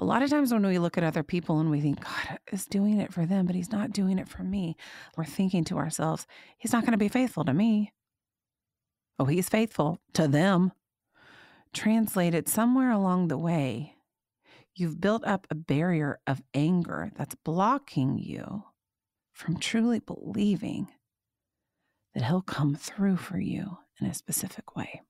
A lot of times when we look at other people and we think, God is doing it for them, but he's not doing it for me, we're thinking to ourselves, he's not going to be faithful to me. Oh, he's faithful to them. Translated somewhere along the way, you've built up a barrier of anger that's blocking you from truly believing that he'll come through for you in a specific way.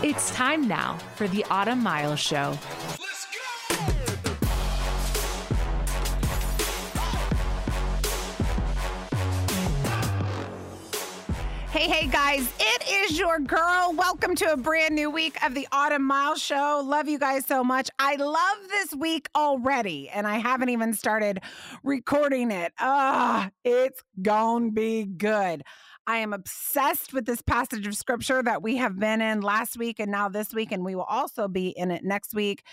It's time now for the Autumn Miles Show. Hey, hey, guys, it is your girl. Welcome to a brand new week of the Autumn Miles Show. Love you guys so much. I love this week already, and I haven't even started recording it. Ah, it's gonna be good. I am obsessed with this passage of scripture that we have been in last week and now this week, and we will also be in it next week.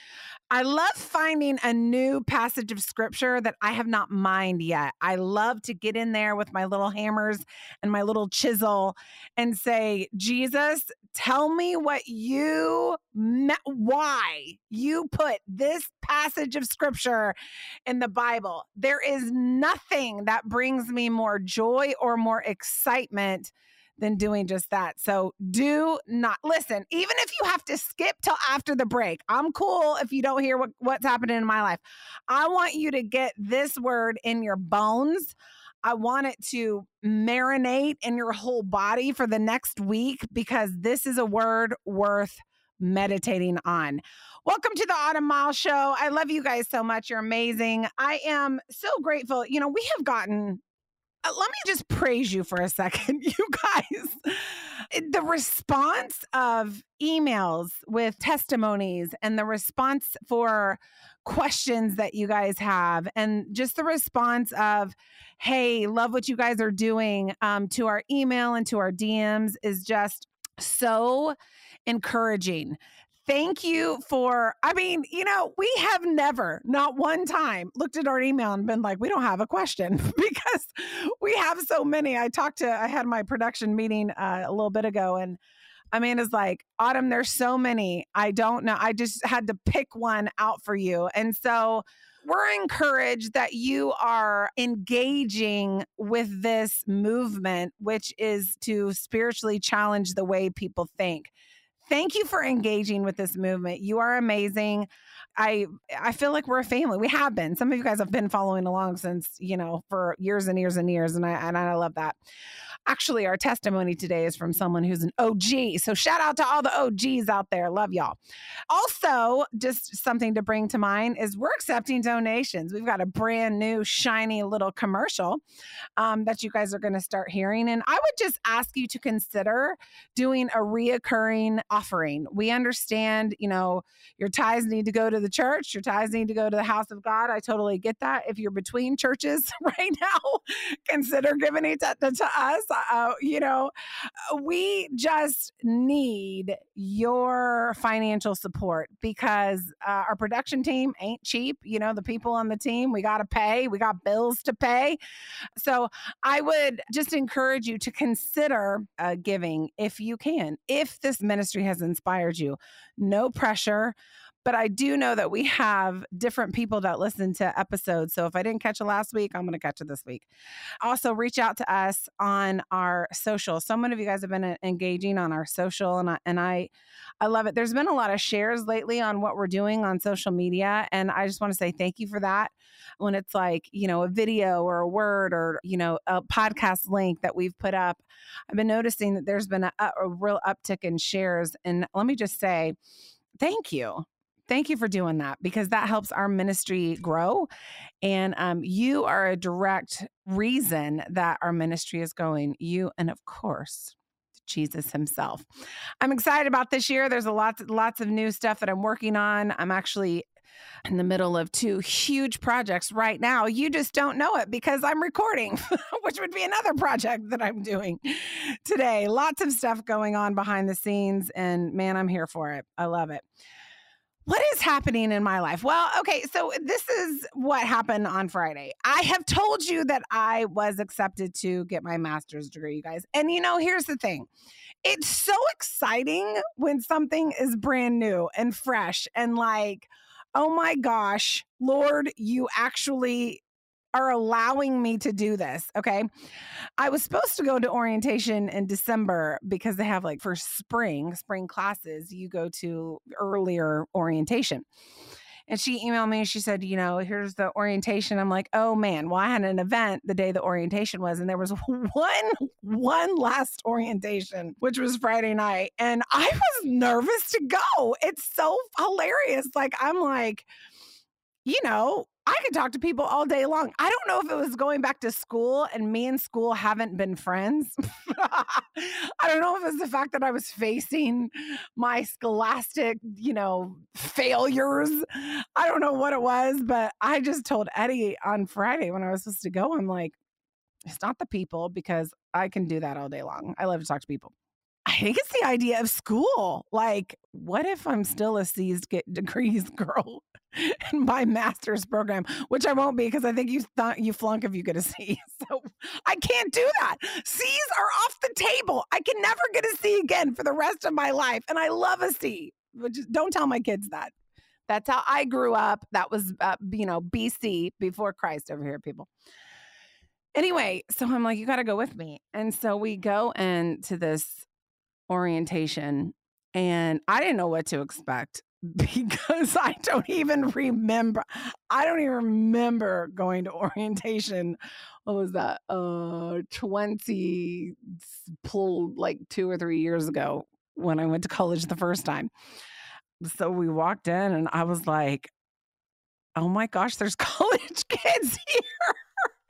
I love finding a new passage of scripture that I have not mined yet. I love to get in there with my little hammers and my little chisel and say, Jesus, tell me what you, why you put this passage of scripture in the Bible. There is nothing that brings me more joy or more excitement than doing just that. So do not listen, even if you have to skip till after the break. I'm cool if you don't hear what, what's happening in my life. I want you to get this word in your bones. I want it to marinate in your whole body for the next week because this is a word worth meditating on. Welcome to the Autumn Mile Show. I love you guys so much. You're amazing. I am so grateful. You know, we have gotten uh, let me just praise you for a second, you guys. The response of emails with testimonies and the response for questions that you guys have, and just the response of, hey, love what you guys are doing um, to our email and to our DMs is just so encouraging thank you for i mean you know we have never not one time looked at our email and been like we don't have a question because we have so many i talked to i had my production meeting uh, a little bit ago and it's like, Autumn, there's so many. I don't know. I just had to pick one out for you. And so we're encouraged that you are engaging with this movement, which is to spiritually challenge the way people think thank you for engaging with this movement. You are amazing. I I feel like we're a family. We have been. Some of you guys have been following along since, you know, for years and years and years and I and I love that. Actually, our testimony today is from someone who's an OG. So shout out to all the OGs out there. Love y'all. Also, just something to bring to mind is we're accepting donations. We've got a brand new shiny little commercial um, that you guys are going to start hearing. And I would just ask you to consider doing a reoccurring offering. We understand, you know, your tithes need to go to the church, your tithes need to go to the house of God. I totally get that. If you're between churches right now, consider giving it to, to us. Uh, you know, we just need your financial support because uh, our production team ain't cheap. You know, the people on the team, we got to pay, we got bills to pay. So I would just encourage you to consider uh, giving if you can, if this ministry has inspired you. No pressure but I do know that we have different people that listen to episodes. So if I didn't catch it last week, I'm going to catch it this week. Also, reach out to us on our social. So many of you guys have been uh, engaging on our social, and I, and I, I love it. There's been a lot of shares lately on what we're doing on social media, and I just want to say thank you for that. When it's like you know a video or a word or you know a podcast link that we've put up, I've been noticing that there's been a, a real uptick in shares. And let me just say, thank you thank you for doing that because that helps our ministry grow. And um, you are a direct reason that our ministry is going. You, and of course, Jesus himself. I'm excited about this year. There's a lot, lots of new stuff that I'm working on. I'm actually in the middle of two huge projects right now. You just don't know it because I'm recording, which would be another project that I'm doing today. Lots of stuff going on behind the scenes, and man, I'm here for it. I love it. What is happening in my life? Well, okay, so this is what happened on Friday. I have told you that I was accepted to get my master's degree, you guys. And you know, here's the thing it's so exciting when something is brand new and fresh and like, oh my gosh, Lord, you actually are allowing me to do this. Okay. I was supposed to go to orientation in December because they have like for spring, spring classes, you go to earlier orientation. And she emailed me. She said, you know, here's the orientation. I'm like, oh man. Well, I had an event the day the orientation was, and there was one one last orientation, which was Friday night, and I was nervous to go. It's so hilarious. Like I'm like, you know, I could talk to people all day long. I don't know if it was going back to school and me and school haven't been friends. I don't know if it's the fact that I was facing my scholastic, you know, failures. I don't know what it was, but I just told Eddie on Friday when I was supposed to go, I'm like, it's not the people because I can do that all day long. I love to talk to people. I think it's the idea of school. Like, what if I'm still a C's get degrees girl in my master's program, which I won't be because I think you thought you flunk if you get a C. So I can't do that. C's are off the table. I can never get a C again for the rest of my life. And I love a C. But just don't tell my kids that. That's how I grew up. That was, uh, you know, BC before Christ over here, people. Anyway, so I'm like, you got to go with me. And so we go into this orientation and I didn't know what to expect because I don't even remember. I don't even remember going to orientation. What was that? Uh, 20, pulled like two or three years ago when I went to college the first time. So we walked in and I was like, oh my gosh, there's college kids here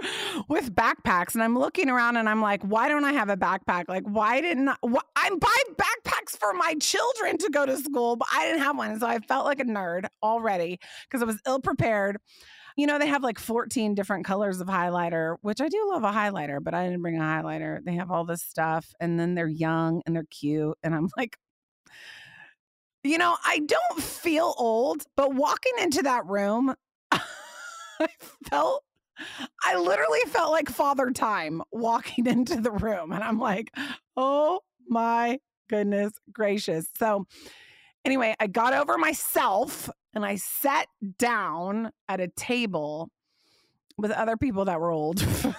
with backpacks and I'm looking around and I'm like, why don't I have a backpack? Like, why didn't I? Wh- I buy backpacks for my children to go to school, but I didn't have one. So I felt like a nerd already because I was ill prepared. You know, they have like 14 different colors of highlighter, which I do love a highlighter, but I didn't bring a highlighter. They have all this stuff and then they're young and they're cute. And I'm like, you know, I don't feel old, but walking into that room, I felt I literally felt like Father Time walking into the room. And I'm like, oh my goodness gracious. So, anyway, I got over myself and I sat down at a table with other people that were old.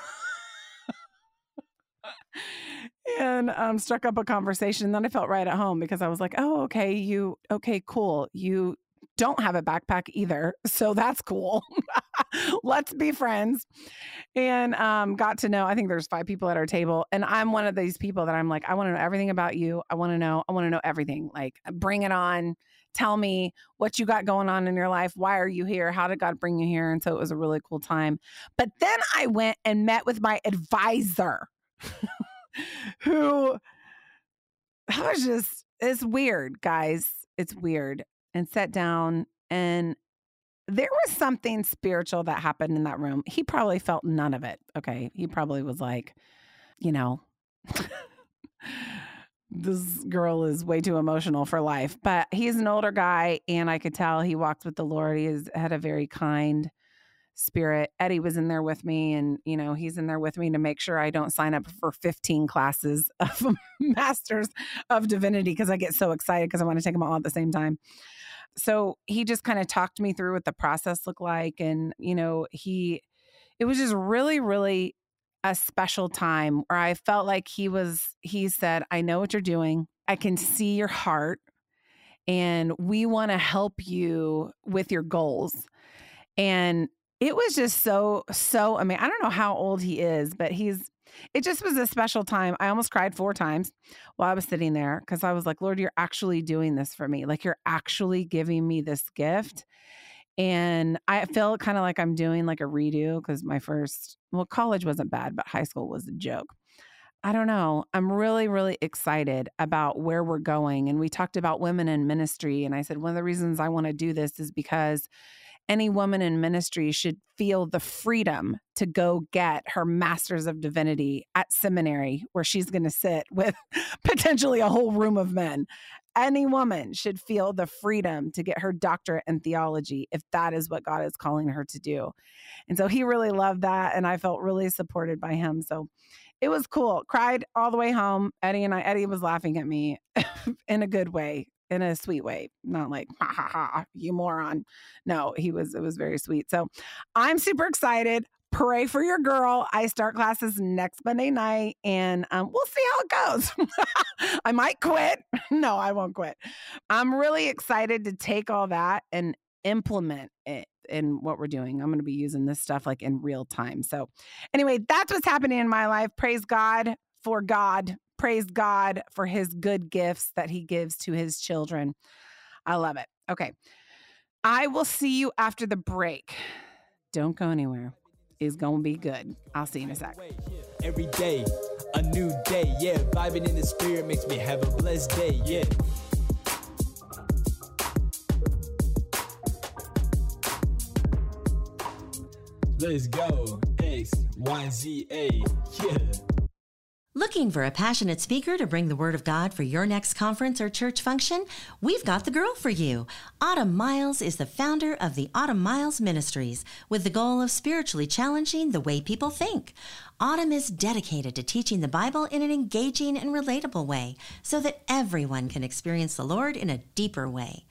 and um, struck up a conversation. Then I felt right at home because I was like, "Oh, okay, you okay, cool. You don't have a backpack either. So that's cool. Let's be friends. And um, got to know, I think there's five people at our table. And I'm one of these people that I'm like, I want to know everything about you. I want to know, I want to know everything. Like, bring it on. Tell me what you got going on in your life. Why are you here? How did God bring you here? And so it was a really cool time. But then I went and met with my advisor, who I was just, it's weird, guys. It's weird and sat down and there was something spiritual that happened in that room. He probably felt none of it. Okay. He probably was like, you know, this girl is way too emotional for life. But he's an older guy, and I could tell he walked with the Lord. He has, had a very kind spirit. Eddie was in there with me, and you know, he's in there with me to make sure I don't sign up for 15 classes of Masters of Divinity because I get so excited because I want to take them all at the same time so he just kind of talked me through what the process looked like and you know he it was just really really a special time where i felt like he was he said i know what you're doing. I can see your heart and we want to help you with your goals. And it was just so so i mean i don't know how old he is but he's it just was a special time. I almost cried four times while I was sitting there because I was like, Lord, you're actually doing this for me. Like, you're actually giving me this gift. And I feel kind of like I'm doing like a redo because my first, well, college wasn't bad, but high school was a joke. I don't know. I'm really, really excited about where we're going. And we talked about women in ministry. And I said, one of the reasons I want to do this is because any woman in ministry should feel the freedom to go get her master's of divinity at seminary where she's going to sit with potentially a whole room of men any woman should feel the freedom to get her doctorate in theology if that is what God is calling her to do. And so he really loved that. And I felt really supported by him. So it was cool. Cried all the way home. Eddie and I, Eddie was laughing at me in a good way, in a sweet way, not like, ha ha ha, you moron. No, he was, it was very sweet. So I'm super excited pray for your girl. I start classes next Monday night and um, we'll see how it goes. I might quit. No, I won't quit. I'm really excited to take all that and implement it in what we're doing. I'm going to be using this stuff like in real time. So, anyway, that's what's happening in my life. Praise God for God. Praise God for his good gifts that he gives to his children. I love it. Okay. I will see you after the break. Don't go anywhere It's gonna be good. I'll see you in a sec. Every day, a new day, yeah. Vibing in the spirit makes me have a blessed day, yeah. Let's go. X, Y, Z, A, yeah. Looking for a passionate speaker to bring the Word of God for your next conference or church function? We've got the girl for you. Autumn Miles is the founder of the Autumn Miles Ministries with the goal of spiritually challenging the way people think. Autumn is dedicated to teaching the Bible in an engaging and relatable way so that everyone can experience the Lord in a deeper way.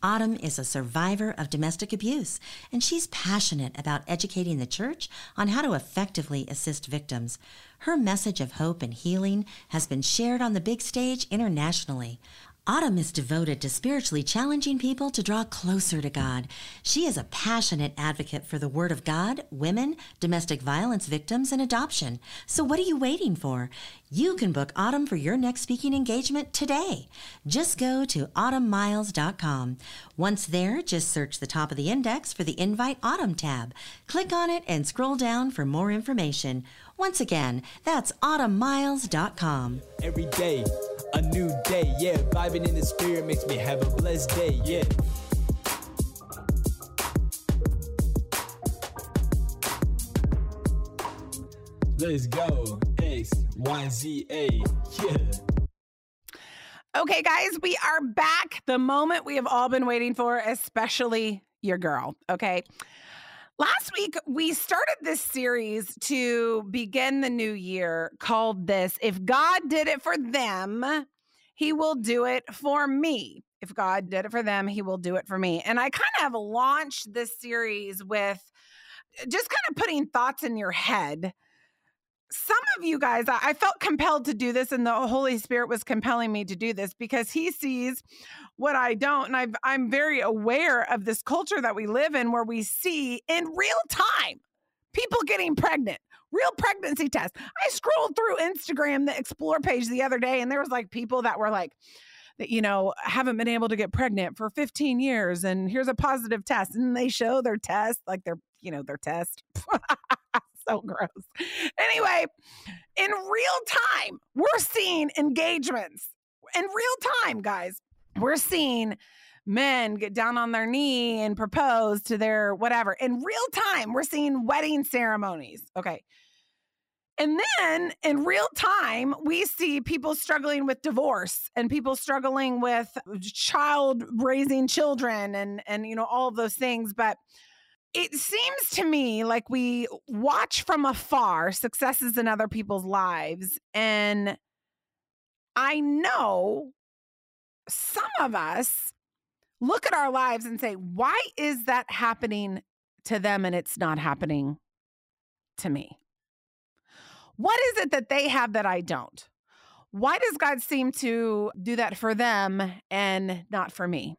Autumn is a survivor of domestic abuse, and she's passionate about educating the church on how to effectively assist victims. Her message of hope and healing has been shared on the big stage internationally. Autumn is devoted to spiritually challenging people to draw closer to God. She is a passionate advocate for the Word of God, women, domestic violence victims, and adoption. So, what are you waiting for? You can book Autumn for your next speaking engagement today. Just go to autumnmiles.com. Once there, just search the top of the index for the Invite Autumn tab. Click on it and scroll down for more information. Once again, that's autumnmiles.com. Every day, a new day, yeah. Vibing in the spirit makes me have a blessed day, yeah. Let's go. X, Y, Z, A, yeah. Okay, guys, we are back. The moment we have all been waiting for, especially your girl. Okay. Last week, we started this series to begin the new year called This If God Did It for Them, He Will Do It for Me. If God did it for them, He will do it for me. And I kind of launched this series with uh, just kind of putting thoughts in your head. Some of you guys, I felt compelled to do this, and the Holy Spirit was compelling me to do this because He sees what I don't. And i I'm very aware of this culture that we live in where we see in real time people getting pregnant, real pregnancy tests. I scrolled through Instagram, the explore page the other day, and there was like people that were like, that you know haven't been able to get pregnant for 15 years and here's a positive test and they show their test like their you know their test so gross anyway in real time we're seeing engagements in real time guys we're seeing men get down on their knee and propose to their whatever in real time. We're seeing wedding ceremonies. Okay. And then in real time, we see people struggling with divorce and people struggling with child raising children and and you know all of those things, but it seems to me like we watch from afar successes in other people's lives and I know some of us look at our lives and say, why is that happening to them and it's not happening to me? What is it that they have that I don't? Why does God seem to do that for them and not for me?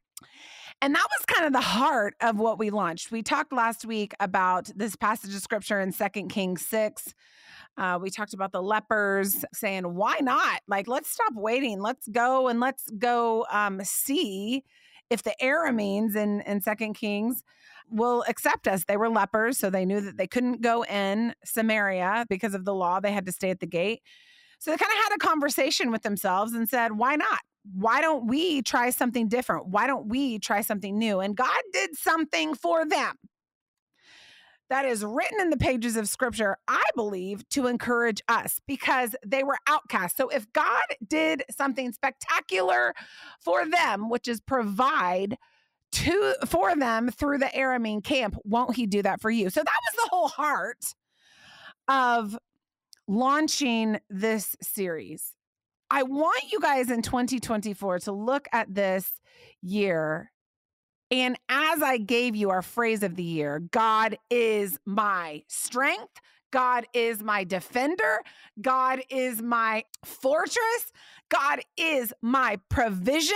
And that was kind of the heart of what we launched. We talked last week about this passage of scripture in Second Kings 6 uh, we talked about the lepers saying, why not? Like, let's stop waiting. Let's go and let's go um, see if the Arameans in, in Second Kings will accept us. They were lepers, so they knew that they couldn't go in Samaria because of the law. They had to stay at the gate. So they kind of had a conversation with themselves and said, why not? Why don't we try something different? Why don't we try something new? And God did something for them. that is written in the pages of scripture, I believe, to encourage us because they were outcasts. So if God did something spectacular for them, which is provide to for them through the Aramean camp, won't he do that for you? So that was the whole heart of launching this series. I want you guys in 2024 to look at this year and as I gave you our phrase of the year, God is my strength. God is my defender. God is my fortress. God is my provision.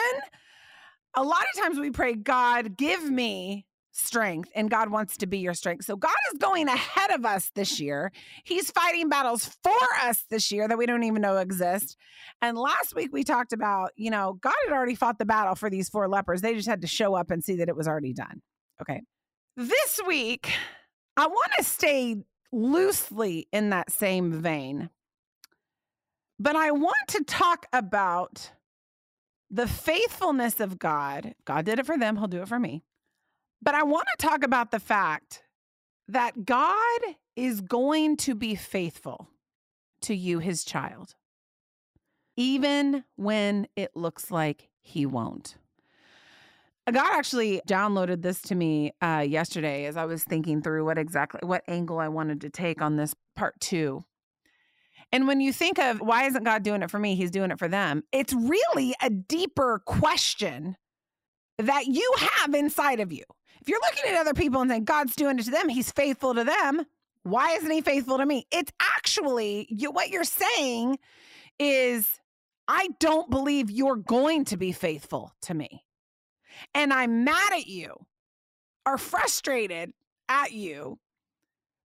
A lot of times we pray, God, give me strength and God wants to be your strength. So God is going ahead of us this year. He's fighting battles for us this year that we don't even know exist. And last week we talked about, you know, God had already fought the battle for these four lepers. They just had to show up and see that it was already done. Okay. This week, I want to stay loosely in that same vein. But I want to talk about the faithfulness of God. God did it for them, He'll do it for me. But I want to talk about the fact that God is going to be faithful to you, his child, even when it looks like he won't. God actually downloaded this to me uh, yesterday as I was thinking through what exactly what angle I wanted to take on this part two. And when you think of why isn't God doing it for me? He's doing it for them. It's really a deeper question that you have inside of you. If you're looking at other people and saying God's doing it to them, he's faithful to them, why isn't he faithful to me? It's actually you, what you're saying is, I don't believe you're going to be faithful to me. And I'm mad at you or frustrated at you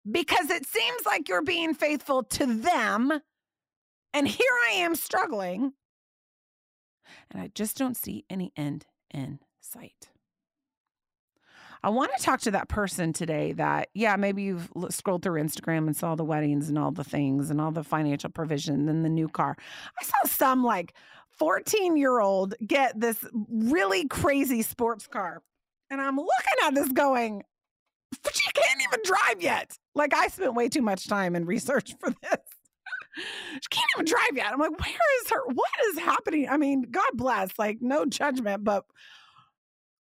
because it seems like you're being faithful to them. And here I am struggling. And I just don't see any end in sight. I want to talk to that person today that, yeah, maybe you've scrolled through Instagram and saw the weddings and all the things and all the financial provision and the new car. I saw some like 14 year old get this really crazy sports car. And I'm looking at this going, she can't even drive yet. Like I spent way too much time and research for this. she can't even drive yet. I'm like, where is her? What is happening? I mean, God bless, like no judgment, but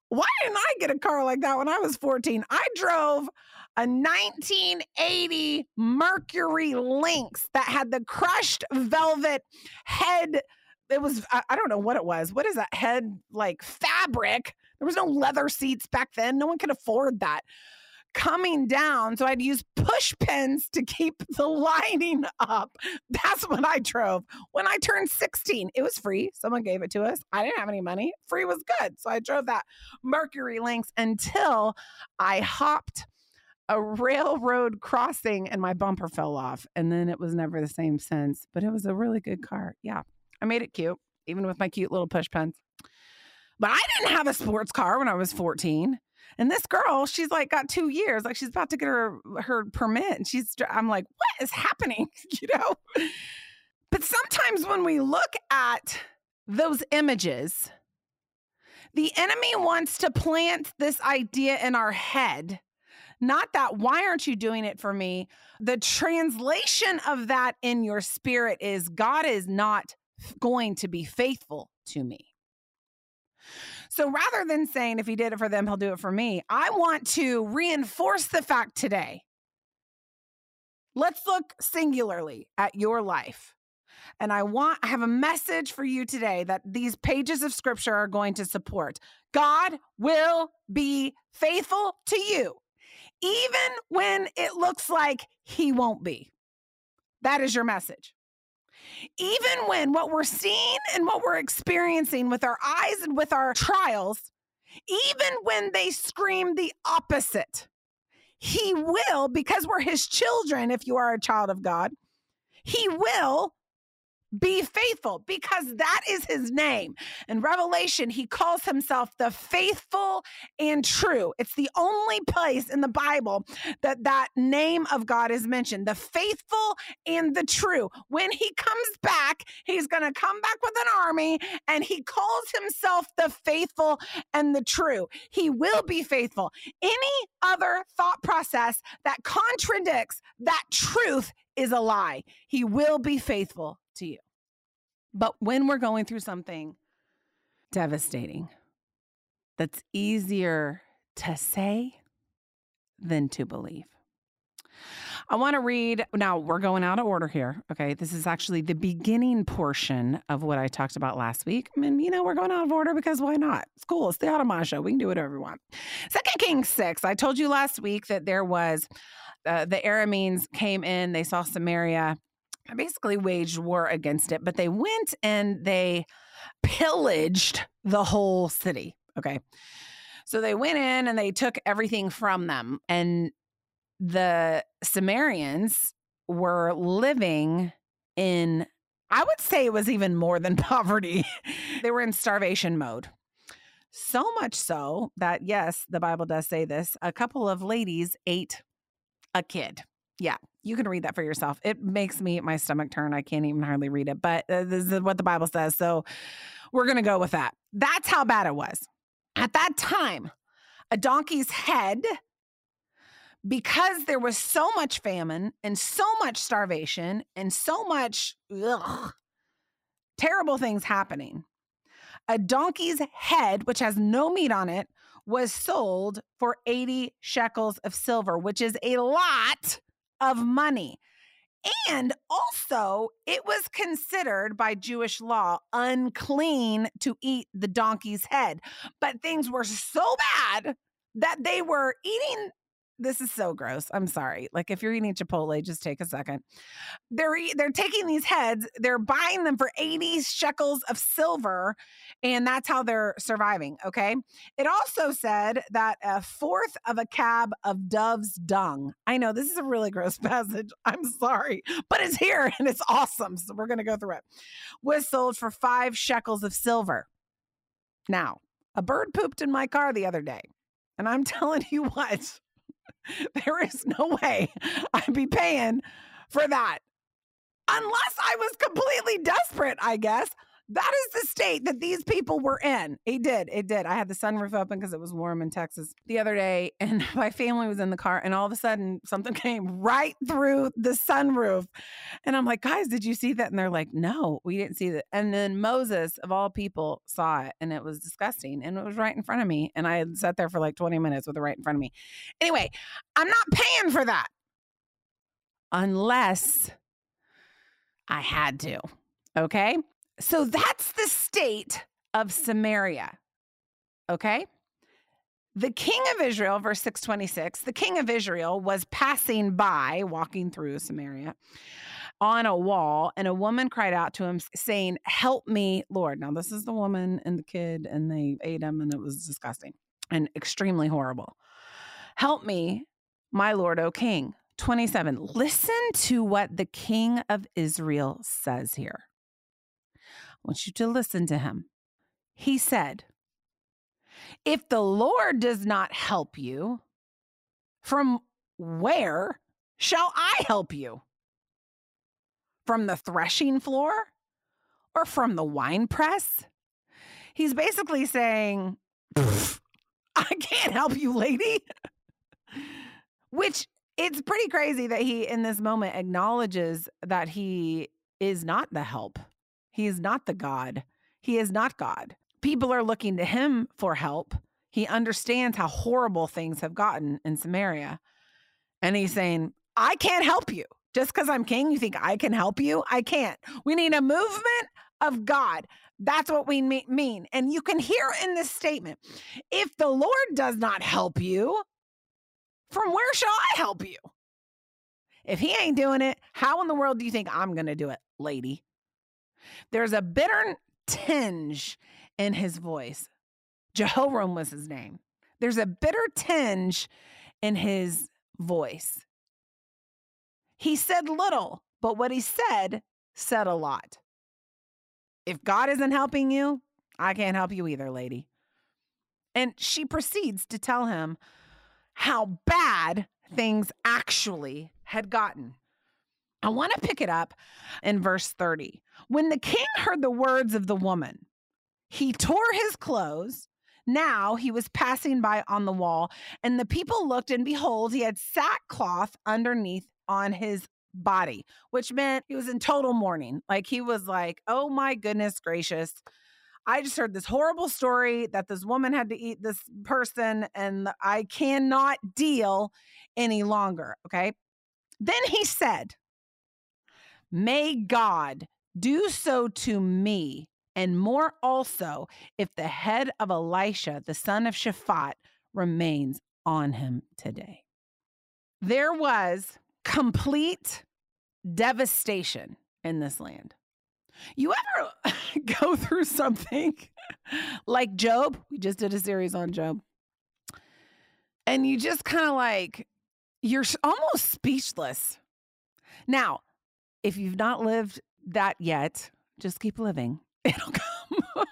why didn't I get a car like that when I was 14? I drove a 1980 Mercury Lynx that had the crushed velvet head. It was, I don't know what it was. What is that head like fabric? There was no leather seats back then. No one could afford that coming down. So I'd use push pins to keep the lining up. That's what I drove. When I turned 16, it was free. Someone gave it to us. I didn't have any money. Free was good. So I drove that Mercury Lynx until I hopped a railroad crossing and my bumper fell off. And then it was never the same since. But it was a really good car. Yeah. I made it cute, even with my cute little push pins. But I didn't have a sports car when I was 14. And this girl, she's like got two years, like she's about to get her her permit, and she's. I'm like, what is happening? You know. But sometimes when we look at those images, the enemy wants to plant this idea in our head. Not that, why aren't you doing it for me? The translation of that in your spirit is God is not going to be faithful to me. So rather than saying if he did it for them, he'll do it for me, I want to reinforce the fact today. Let's look singularly at your life. And I want, I have a message for you today that these pages of scripture are going to support. God will be faithful to you, even when it looks like he won't be. That is your message even when what we're seeing and what we're experiencing with our eyes and with our trials, even when they scream the opposite, He will, because we're His children, if you are a child of God, He will be faithful because that is his name. In Revelation, he calls himself the faithful and true. It's the only place in the Bible that that name of God is mentioned the faithful and the true. When he comes back, he's going to come back with an army and he calls himself the faithful and the true. He will be faithful. Any other thought process that contradicts that truth is a lie. He will be faithful to you. But when we're going through something devastating, that's easier to say than to believe. I want to read. Now, we're going out of order here. Okay. This is actually the beginning portion of what I talked about last week. I mean, you know, we're going out of order because why not? It's cool. It's the Autumn Miles show. We can do whatever we want. Second Kings 6. I told you last week that there was uh, the Arameans came in, they saw Samaria, basically waged war against it, but they went and they pillaged the whole city. Okay. So they went in and they took everything from them. And the Samarians were living in, I would say it was even more than poverty. they were in starvation mode. So much so that, yes, the Bible does say this a couple of ladies ate a kid. Yeah, you can read that for yourself. It makes me my stomach turn. I can't even hardly read it, but uh, this is what the Bible says. So we're going to go with that. That's how bad it was. At that time, a donkey's head because there was so much famine and so much starvation and so much ugh, terrible things happening. A donkey's head, which has no meat on it, was sold for 80 shekels of silver, which is a lot of money. And also, it was considered by Jewish law unclean to eat the donkey's head. But things were so bad that they were eating this is so gross. I'm sorry. Like if you're eating Chipotle, just take a second. They're they're taking these heads, they're buying them for 80 shekels of silver, and that's how they're surviving. Okay. It also said that a fourth of a cab of dove's dung. I know this is a really gross passage. I'm sorry, but it's here and it's awesome. So we're gonna go through it. Was sold for five shekels of silver. Now, a bird pooped in my car the other day. And I'm telling you what, there is no way I'd be paying for that unless I was completely desperate, I guess. That is the state that these people were in. It did. It did. I had the sunroof open because it was warm in Texas the other day, and my family was in the car, and all of a sudden something came right through the sunroof. And I'm like, guys, did you see that? And they're like, no, we didn't see that. And then Moses, of all people, saw it, and it was disgusting. And it was right in front of me. And I had sat there for like 20 minutes with it right in front of me. Anyway, I'm not paying for that unless I had to. Okay. So that's the state of Samaria. Okay. The king of Israel, verse 626, the king of Israel was passing by, walking through Samaria on a wall, and a woman cried out to him, saying, Help me, Lord. Now, this is the woman and the kid, and they ate him, and it was disgusting and extremely horrible. Help me, my Lord, O king. 27. Listen to what the king of Israel says here want you to listen to him. He said, If the Lord does not help you, from where shall I help you? From the threshing floor or from the wine press? He's basically saying, I can't help you, lady. Which it's pretty crazy that he, in this moment, acknowledges that he is not the help. He is not the God. He is not God. People are looking to him for help. He understands how horrible things have gotten in Samaria. And he's saying, I can't help you. Just because I'm king, you think I can help you? I can't. We need a movement of God. That's what we mean. And you can hear in this statement if the Lord does not help you, from where shall I help you? If he ain't doing it, how in the world do you think I'm going to do it, lady? There's a bitter tinge in his voice. Jehoram was his name. There's a bitter tinge in his voice. He said little, but what he said said a lot. If God isn't helping you, I can't help you either, lady. And she proceeds to tell him how bad things actually had gotten. I want to pick it up in verse 30. When the king heard the words of the woman, he tore his clothes. Now he was passing by on the wall, and the people looked, and behold, he had sackcloth underneath on his body, which meant he was in total mourning. Like he was like, oh my goodness gracious. I just heard this horrible story that this woman had to eat this person, and I cannot deal any longer. Okay. Then he said, May God do so to me, and more also, if the head of Elisha, the son of Shaphat, remains on him today. There was complete devastation in this land. You ever go through something like Job? We just did a series on Job. And you just kind of like, you're almost speechless. Now, if you've not lived that yet, just keep living. It'll come.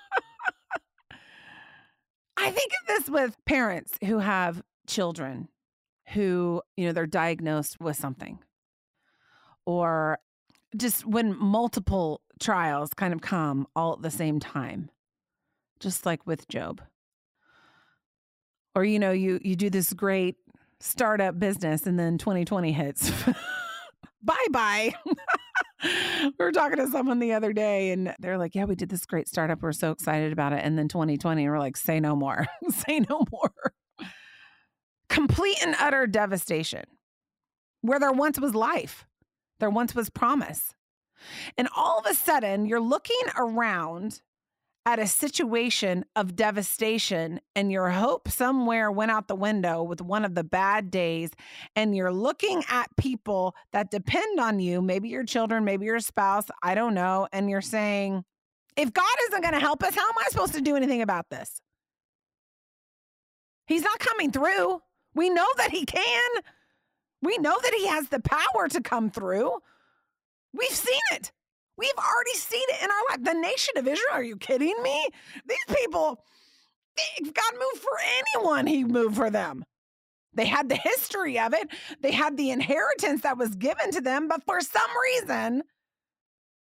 I think of this with parents who have children who, you know, they're diagnosed with something or just when multiple trials kind of come all at the same time, just like with Job. Or, you know, you you do this great startup business and then 2020 hits. bye bye. we were talking to someone the other day and they're like, Yeah, we did this great startup. We're so excited about it. And then 2020, we're like, Say no more. Say no more. Complete and utter devastation where there once was life, there once was promise. And all of a sudden, you're looking around at a situation of devastation and your hope somewhere went out the window with one of the bad days and you're looking at people that depend on you maybe your children maybe your spouse i don't know and you're saying if god isn't going to help us how am i supposed to do anything about this? He's not coming through. We know that he can. We know that he has the power to come through. We've seen it We've already seen it in our life. The nation of Israel, are you kidding me? These people, God moved for anyone, he moved for them. They had the history of it, they had the inheritance that was given to them, but for some reason,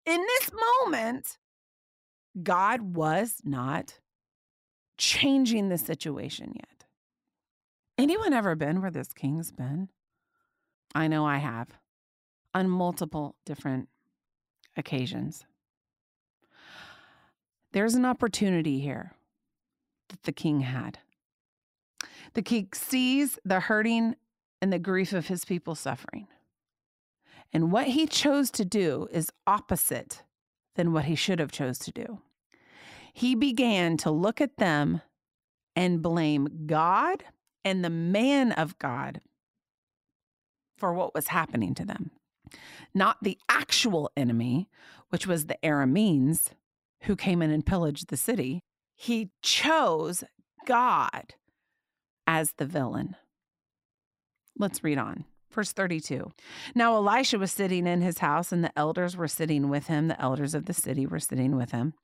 in this moment, God was not changing the situation yet. Anyone ever been where this king's been? I know I have on multiple different occasions. There's an opportunity here that the king had. The king sees the hurting and the grief of his people suffering. And what he chose to do is opposite than what he should have chose to do. He began to look at them and blame God and the man of God for what was happening to them not the actual enemy, which was the Arameans who came in and pillaged the city. He chose God as the villain. Let's read on. Verse 32. Now Elisha was sitting in his house, and the elders were sitting with him. The elders of the city were sitting with him.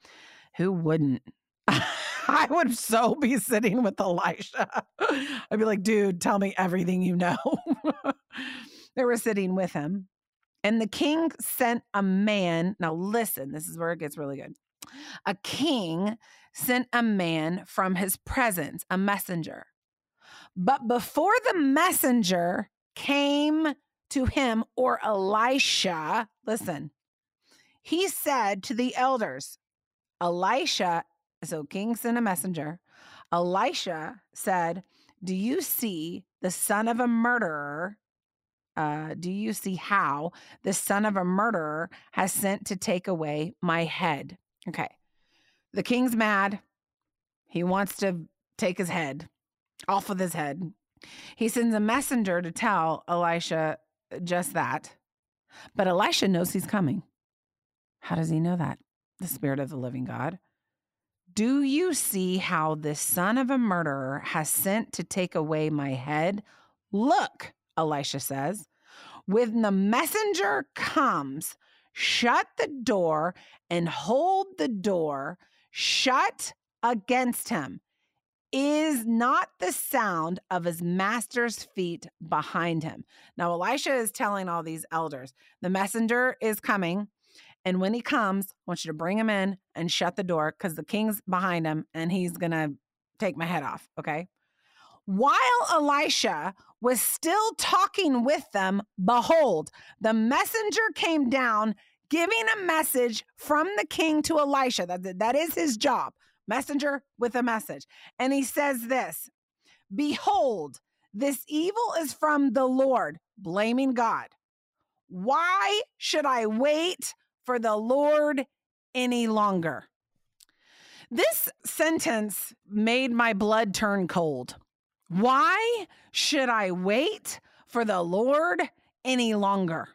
Who wouldn't? I would so be sitting with Elisha. I'd be like, dude, tell me everything you know. they were sitting with him. And the king sent a man. Now, listen, this is where it gets really good. A king sent a man from his presence, a messenger. But before the messenger came to him or Elisha, listen, he said to the elders, Elisha, so king sent a messenger. Elisha said, Do you see the son of a murderer uh, do you see how the son of a murderer has sent to take away my head? Okay. The king's mad. He wants to take his head off of his head. He sends a messenger to tell Elisha just that. But Elisha knows he's coming. How does he know that? The Spirit of the living God. Do you see how this son of a murderer has sent to take away my head? Look, Elisha says, when the messenger comes, shut the door and hold the door shut against him is not the sound of his master's feet behind him. Now, Elisha is telling all these elders, the messenger is coming. And when he comes, I want you to bring him in and shut the door because the king's behind him and he's going to take my head off. Okay. While Elisha was still talking with them, behold, the messenger came down giving a message from the king to Elisha. That, that is his job. Messenger with a message. And he says this Behold, this evil is from the Lord, blaming God. Why should I wait for the Lord any longer? This sentence made my blood turn cold. Why should I wait for the Lord any longer?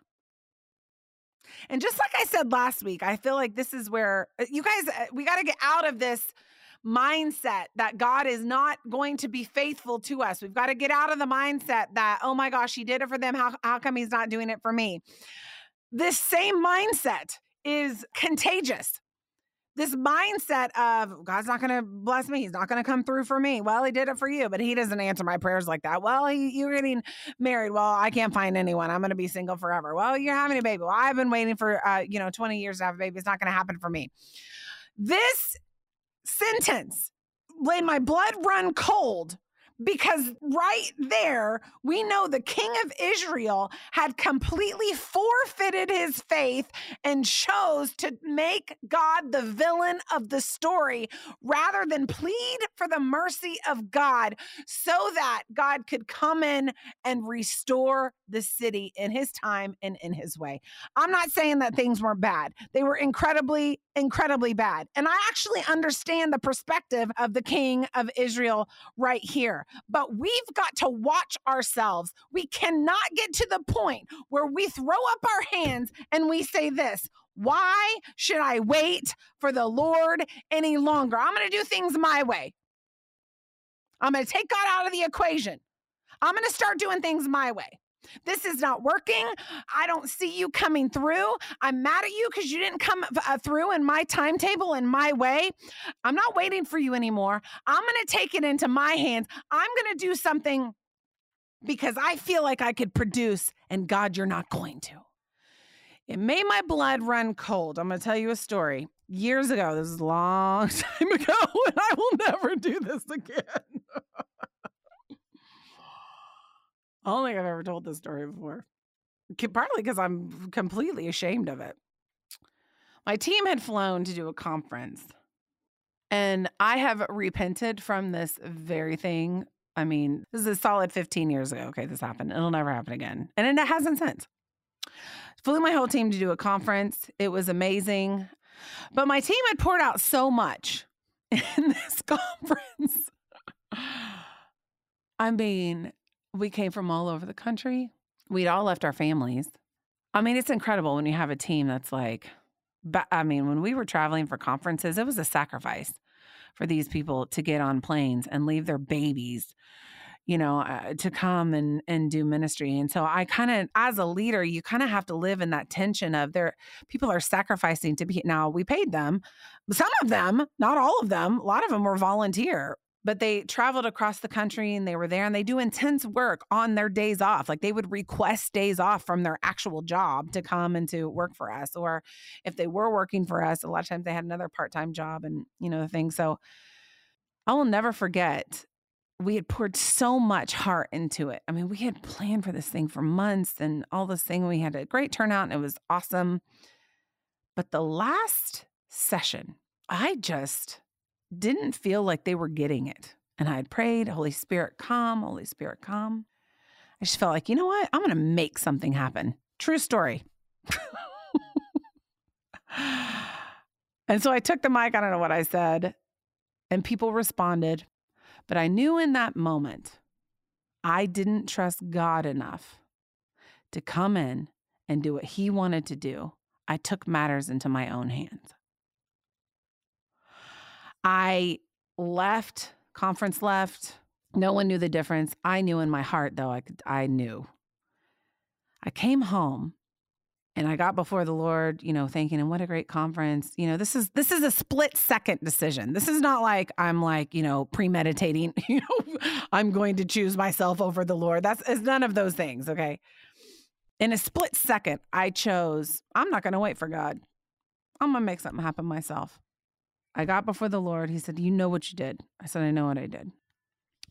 And just like I said last week, I feel like this is where uh, you guys, uh, we got to get out of this mindset that God is not going to be faithful to us. We've got to get out of the mindset that, oh my gosh, he did it for them. How, how come he's not doing it for me? This same mindset is contagious this mindset of God's not going to bless me. He's not going to come through for me. Well, he did it for you, but he doesn't answer my prayers like that. Well, he, you're getting married. Well, I can't find anyone. I'm going to be single forever. Well, you're having a baby. Well, I've been waiting for, uh, you know, 20 years to have a baby. It's not going to happen for me. This sentence made my blood run cold because right there, we know the king of Israel had completely forfeited his faith and chose to make God the villain of the story rather than plead for the mercy of God so that God could come in and restore the city in his time and in his way. I'm not saying that things weren't bad, they were incredibly, incredibly bad. And I actually understand the perspective of the king of Israel right here but we've got to watch ourselves. We cannot get to the point where we throw up our hands and we say this Why should I wait for the Lord any longer? I'm going to do things my way. I'm going to take God out of the equation. I'm going to start doing things my way. This is not working. I don't see you coming through. I'm mad at you because you didn't come uh, through in my timetable in my way. I'm not waiting for you anymore. I'm going to take it into my hands. I'm going to do something because I feel like I could produce, and God, you're not going to. It made my blood run cold. I'm going to tell you a story. Years ago, this is a long time ago, and I will never do this again. I don't think I've ever told this story before. Partly because I'm completely ashamed of it. My team had flown to do a conference, and I have repented from this very thing. I mean, this is a solid 15 years ago. Okay, this happened. It'll never happen again. And it hasn't since. Flew my whole team to do a conference. It was amazing. But my team had poured out so much in this conference. I mean, we came from all over the country. We'd all left our families. I mean, it's incredible when you have a team that's like, but I mean, when we were traveling for conferences, it was a sacrifice for these people to get on planes and leave their babies, you know, uh, to come and and do ministry. And so I kind of, as a leader, you kind of have to live in that tension of there. People are sacrificing to be. Now we paid them, some of them, not all of them. A lot of them were volunteer but they traveled across the country and they were there and they do intense work on their days off. Like they would request days off from their actual job to come and to work for us. Or if they were working for us, a lot of times they had another part time job and, you know, the thing. So I will never forget we had poured so much heart into it. I mean, we had planned for this thing for months and all this thing. We had a great turnout and it was awesome. But the last session, I just didn't feel like they were getting it. And I had prayed, Holy Spirit, come, Holy Spirit, come. I just felt like, you know what? I'm going to make something happen. True story. and so I took the mic. I don't know what I said. And people responded. But I knew in that moment, I didn't trust God enough to come in and do what He wanted to do. I took matters into my own hands. I left, conference left. No one knew the difference. I knew in my heart, though, I, I knew. I came home And I got before the Lord, you know, thinking, and what a great conference. You know, this is this is a split second decision. This is not like I'm like, you know, premeditating, you know, I'm going to choose myself over the Lord. That's it's none of those things, okay? In a split second, I chose, I'm not gonna wait for God. I'm gonna make something happen myself. I got before the Lord. He said, You know what you did. I said, I know what I did.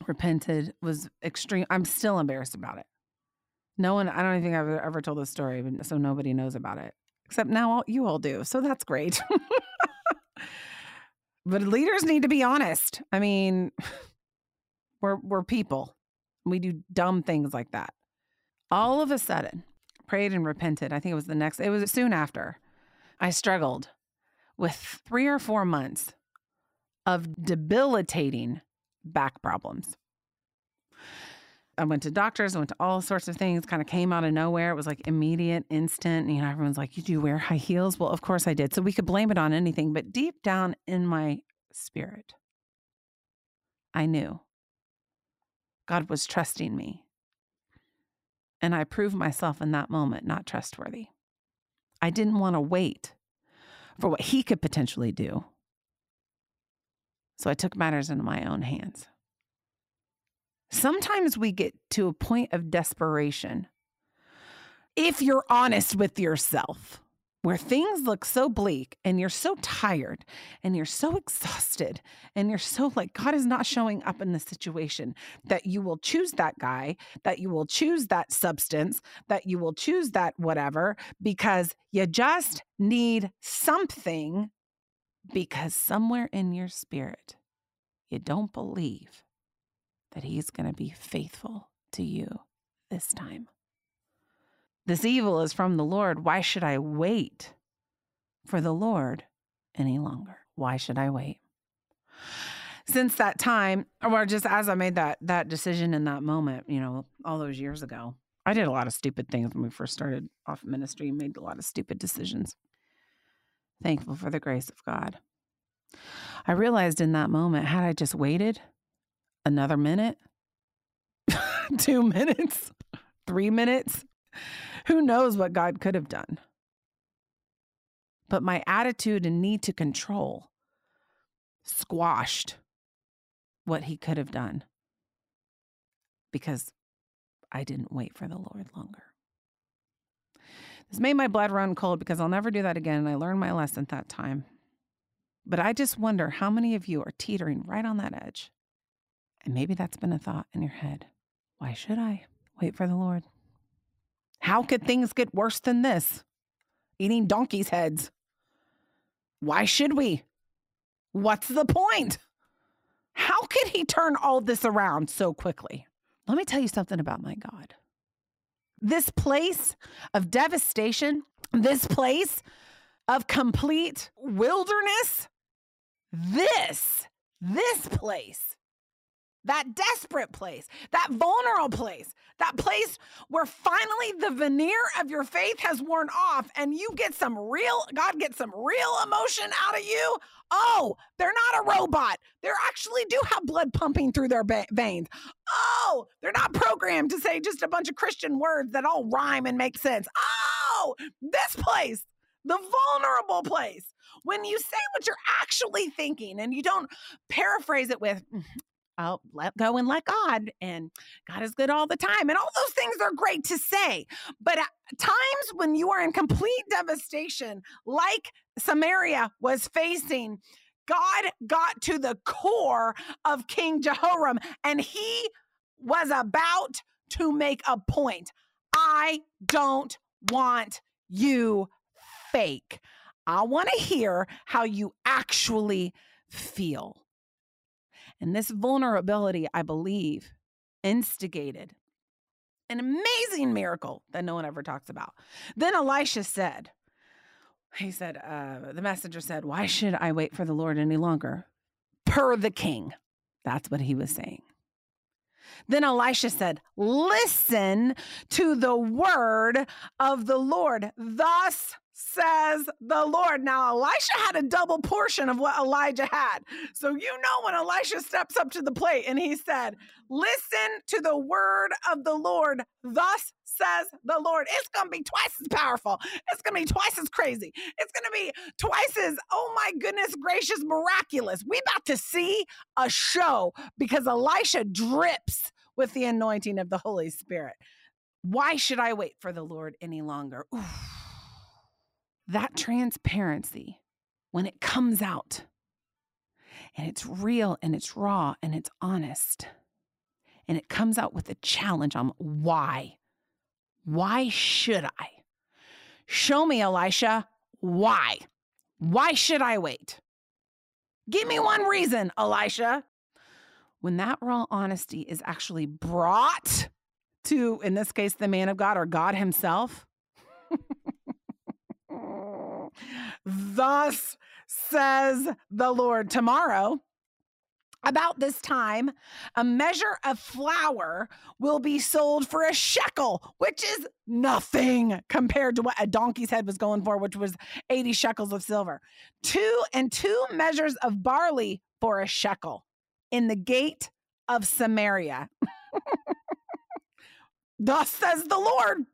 Repented, was extreme. I'm still embarrassed about it. No one, I don't think I've ever told this story, so nobody knows about it. Except now all, you all do. So that's great. but leaders need to be honest. I mean, we're we're people. We do dumb things like that. All of a sudden, prayed and repented. I think it was the next, it was soon after. I struggled with three or four months of debilitating back problems. I went to doctors, I went to all sorts of things, kind of came out of nowhere. It was like immediate, instant. You know, everyone's like, You do wear high heels? Well, of course I did. So we could blame it on anything. But deep down in my spirit, I knew God was trusting me. And I proved myself in that moment not trustworthy. I didn't want to wait for what he could potentially do. So I took matters into my own hands. Sometimes we get to a point of desperation. If you're honest with yourself, where things look so bleak and you're so tired and you're so exhausted and you're so like God is not showing up in the situation that you will choose that guy, that you will choose that substance, that you will choose that whatever because you just need something because somewhere in your spirit you don't believe that he's going to be faithful to you this time. This evil is from the Lord. Why should I wait for the Lord any longer? Why should I wait? Since that time, or just as I made that that decision in that moment, you know, all those years ago, I did a lot of stupid things when we first started off ministry, made a lot of stupid decisions. Thankful for the grace of God. I realized in that moment, had I just waited another minute, two minutes, three minutes, who knows what God could have done? But my attitude and need to control squashed what he could have done because I didn't wait for the Lord longer. This made my blood run cold because I'll never do that again. And I learned my lesson that time. But I just wonder how many of you are teetering right on that edge. And maybe that's been a thought in your head. Why should I wait for the Lord? How could things get worse than this? Eating donkeys' heads. Why should we? What's the point? How could he turn all this around so quickly? Let me tell you something about my God. This place of devastation, this place of complete wilderness, this, this place that desperate place, that vulnerable place, that place where finally the veneer of your faith has worn off and you get some real, God gets some real emotion out of you. Oh, they're not a robot. They actually do have blood pumping through their ba- veins. Oh, they're not programmed to say just a bunch of Christian words that all rhyme and make sense. Oh, this place, the vulnerable place when you say what you're actually thinking and you don't paraphrase it with, I'll let go and let God, and God is good all the time. And all those things are great to say. But at times when you are in complete devastation, like Samaria was facing, God got to the core of King Jehoram, and he was about to make a point. I don't want you fake. I want to hear how you actually feel. And this vulnerability, I believe, instigated an amazing miracle that no one ever talks about. Then Elisha said, he said, uh, the messenger said, Why should I wait for the Lord any longer? Per the king. That's what he was saying. Then Elisha said, Listen to the word of the Lord. Thus says the Lord. Now, Elisha had a double portion of what Elijah had. So, you know, when Elisha steps up to the plate and he said, Listen to the word of the Lord, thus says the Lord. It's going to be twice as powerful. It's going to be twice as crazy. It's going to be twice as, oh my goodness gracious, miraculous. We about to see a show because Elisha drips with the anointing of the Holy Spirit. Why should I wait for the Lord any longer? That transparency, when it comes out and it's real and it's raw and it's honest, and it comes out with a challenge on why. Why should I? Show me, Elisha, why? Why should I wait? Give me one reason, Elisha. When that raw honesty is actually brought to, in this case, the man of God or God Himself, Thus says the Lord. Tomorrow, about this time, a measure of flour will be sold for a shekel, which is nothing compared to what a donkey's head was going for, which was 80 shekels of silver. Two and two measures of barley for a shekel in the gate of Samaria. Thus says the Lord.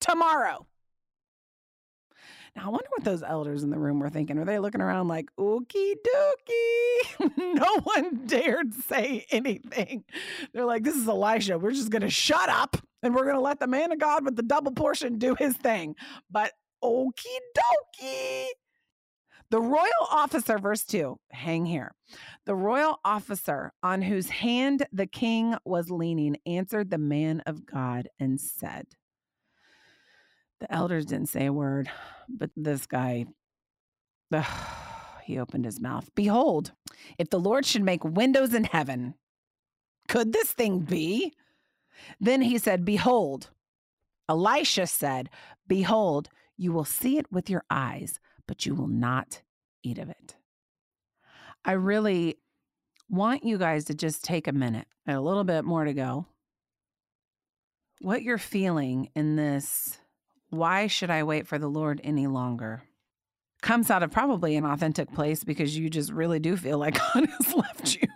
Tomorrow. Now, I wonder what those elders in the room were thinking. Are they looking around like, okie dokie? no one dared say anything. They're like, this is Elisha. We're just going to shut up and we're going to let the man of God with the double portion do his thing. But okie dokie. The royal officer, verse 2, hang here. The royal officer on whose hand the king was leaning answered the man of God and said, the elders didn't say a word, but this guy, ugh, he opened his mouth. Behold, if the Lord should make windows in heaven, could this thing be? Then he said, Behold, Elisha said, Behold, you will see it with your eyes, but you will not eat of it. I really want you guys to just take a minute, a little bit more to go. What you're feeling in this why should I wait for the Lord any longer? Comes out of probably an authentic place because you just really do feel like God has left you.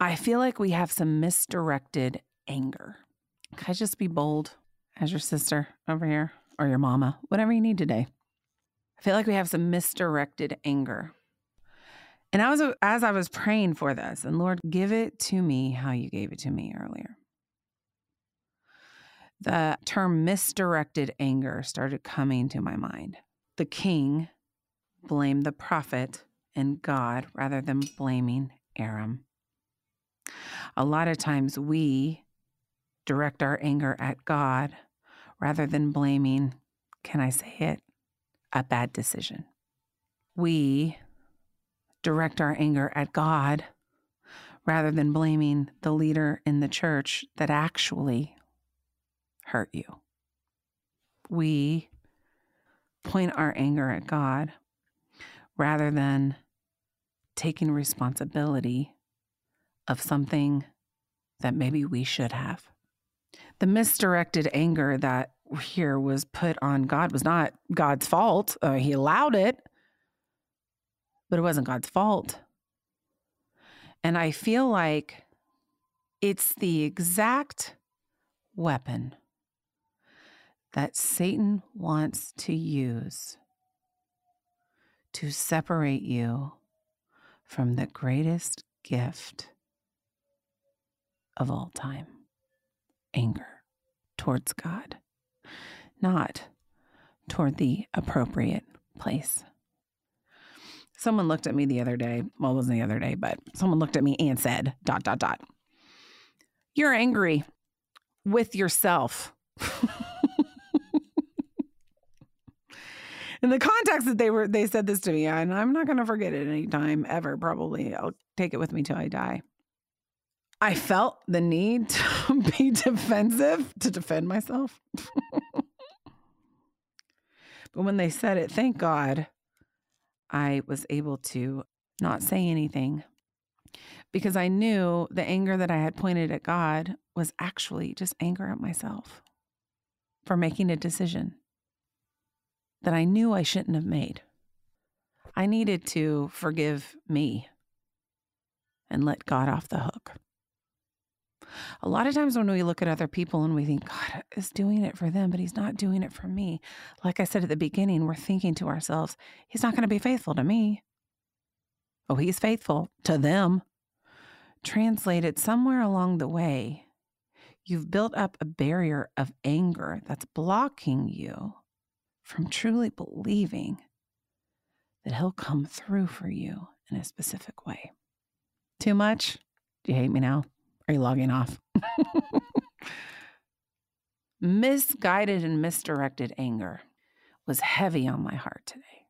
I feel like we have some misdirected anger. Can I just be bold as your sister over here or your mama, whatever you need today? I feel like we have some misdirected anger. And I was as I was praying for this, and Lord, give it to me how you gave it to me earlier the term misdirected anger started coming to my mind. The king blamed the prophet and God rather than blaming Aram. A lot of times we direct our anger at God rather than blaming, can I say it, a bad decision. We direct our anger at God rather than blaming the leader in the church that actually hurt you. We point our anger at God rather than taking responsibility of something that maybe we should have. The misdirected anger that here was put on God was not God's fault. Uh, he allowed it, but it wasn't God's fault. And I feel like it's the exact weapon that Satan wants to use to separate you from the greatest gift of all time anger towards God, not toward the appropriate place. Someone looked at me the other day. Well, it wasn't the other day, but someone looked at me and said, dot, dot, dot. You're angry with yourself. in the context that they were they said this to me, and I'm not gonna forget it any time ever, probably. I'll take it with me till I die. I felt the need to be defensive, to defend myself. but when they said it, thank God I was able to not say anything because I knew the anger that I had pointed at God was actually just anger at myself for making a decision. That I knew I shouldn't have made. I needed to forgive me and let God off the hook. A lot of times when we look at other people and we think, God is doing it for them, but He's not doing it for me. Like I said at the beginning, we're thinking to ourselves, He's not going to be faithful to me. Oh, He's faithful to them. Translated somewhere along the way, you've built up a barrier of anger that's blocking you from truly believing that He'll come through for you in a specific way. Too much? Do you hate me now? Are you logging off? Misguided and misdirected anger was heavy on my heart today.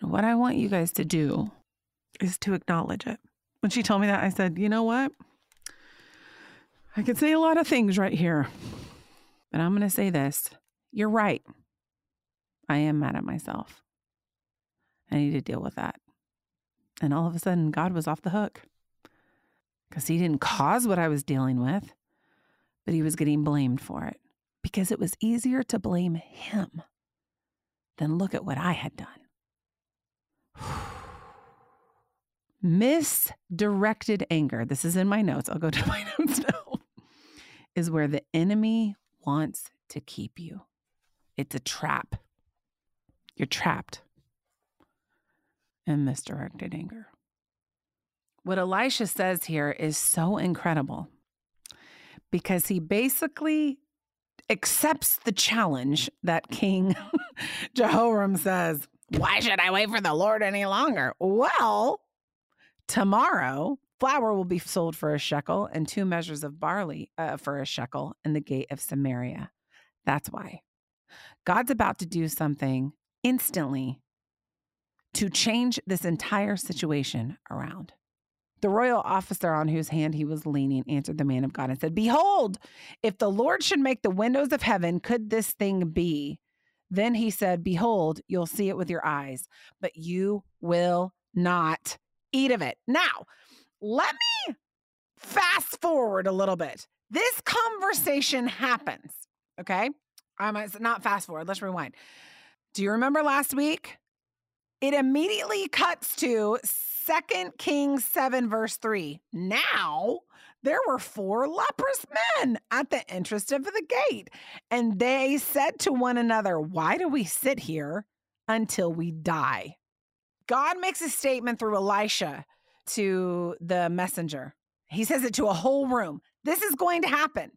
And what I want you guys to do is to acknowledge it. When she told me that, I said, you know what? I could say a lot of things right here, but I'm going to say this. You're right. I am mad at myself. I need to deal with that. And all of a sudden, God was off the hook because he didn't cause what I was dealing with, but he was getting blamed for it because it was easier to blame him than look at what I had done. Misdirected anger, this is in my notes. I'll go to my notes now, is where the enemy wants to keep you. It's a trap. You're trapped in misdirected anger. What Elisha says here is so incredible because he basically accepts the challenge that King Jehoram says, Why should I wait for the Lord any longer? Well, tomorrow flour will be sold for a shekel and two measures of barley uh, for a shekel in the gate of Samaria. That's why. God's about to do something instantly to change this entire situation around. The royal officer on whose hand he was leaning answered the man of God and said, Behold, if the Lord should make the windows of heaven, could this thing be? Then he said, Behold, you'll see it with your eyes, but you will not eat of it. Now, let me fast forward a little bit. This conversation happens, okay? I'm not fast forward. Let's rewind. Do you remember last week? It immediately cuts to Second Kings 7, verse 3. Now there were four leprous men at the entrance of the gate, and they said to one another, Why do we sit here until we die? God makes a statement through Elisha to the messenger. He says it to a whole room. This is going to happen.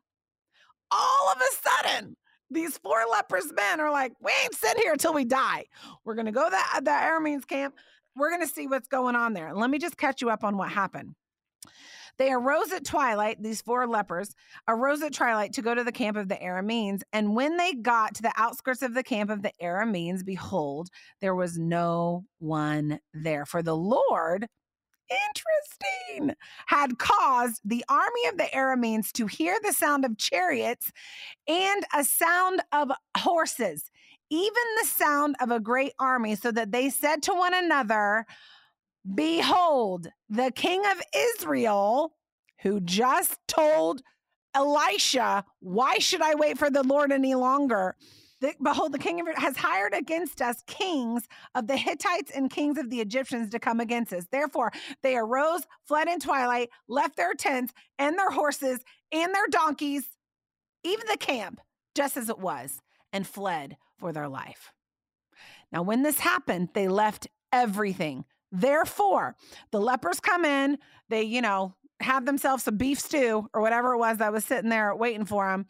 All of a sudden, these four leprous men are like, we ain't sitting here until we die. We're going to go to the, the Arameans camp we're going to see what's going on there. Let me just catch you up on what happened. They arose at twilight, these four lepers arose at twilight to go to the camp of the Arameans. And when they got to the outskirts of the camp of the Arameans, behold, there was no one there. For the Lord, interesting, had caused the army of the Arameans to hear the sound of chariots and a sound of horses even the sound of a great army, so that they said to one another, Behold, the king of Israel, who just told Elisha, Why should I wait for the Lord any longer? The, behold, the king of has hired against us kings of the Hittites and kings of the Egyptians to come against us. Therefore, they arose, fled in twilight, left their tents and their horses and their donkeys, even the camp, just as it was, and fled for their life. Now, when this happened, they left everything. Therefore, the lepers come in, they, you know, have themselves some beef stew or whatever it was that was sitting there waiting for them.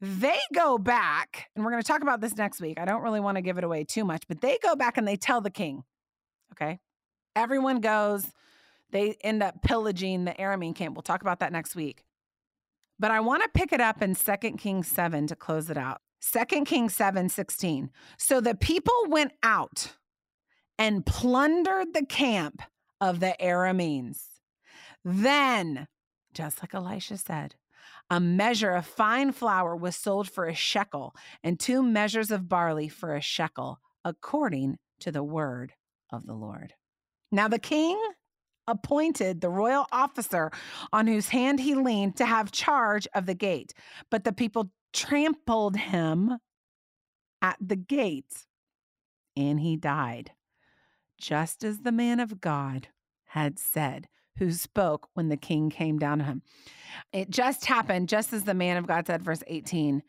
They go back, and we're going to talk about this next week. I don't really want to give it away too much, but they go back and they tell the king, okay? Everyone goes, they end up pillaging the Aramean camp. We'll talk about that next week. But I want to pick it up in 2 Kings 7 to close it out. Second Kings 7 16. So the people went out and plundered the camp of the Arameans. Then, just like Elisha said, a measure of fine flour was sold for a shekel, and two measures of barley for a shekel, according to the word of the Lord. Now the king appointed the royal officer on whose hand he leaned to have charge of the gate. But the people trampled him at the gate, and he died, just as the man of God had said, who spoke when the king came down to him. It just happened, just as the man of God said, verse 18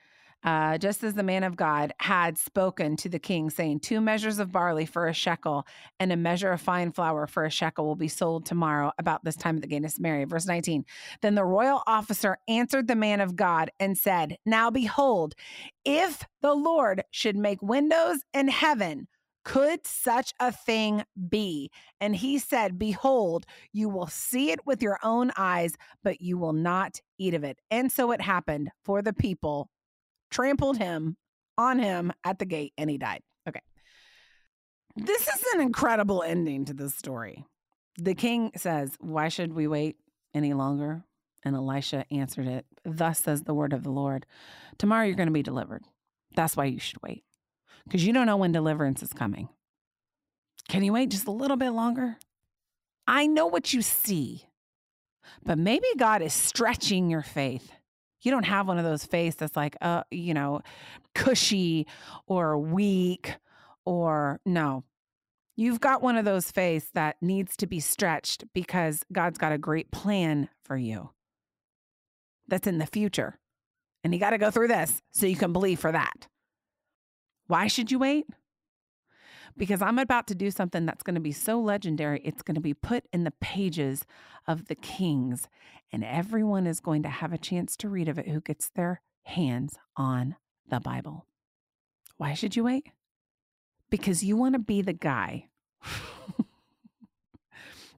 uh, just as the man of God had spoken to the king, saying, Two measures of barley for a shekel and a measure of fine flour for a shekel will be sold tomorrow about this time at the gate of Samaria. Verse 19. Then the royal officer answered the man of God and said, Now behold, if the Lord should make windows in heaven, could such a thing be? And he said, Behold, you will see it with your own eyes, but you will not eat of it. And so it happened for the people trampled him on him at the gate, and he died. Okay. This is an incredible ending to this story. The king says, Why should we wait any longer? And Elisha answered it, Thus says the word of the Lord Tomorrow you're going to be delivered. That's why you should wait, because you don't know when deliverance is coming. Can you wait just a little bit longer? I know what you see, but maybe God is stretching your faith you don't have one of those face that's like, uh, you know, cushy or weak or no. You've got one of those face that needs to be stretched because God's got a great plan for you that's in the future. And you got to go through this so you can believe for that. Why should you wait? because I'm about to do something that's going to be so legendary. It's going to be put in the pages of the kings, and everyone is going to have a chance to read of it who gets their hands on the Bible. Why should you wait? Because you want to be the guy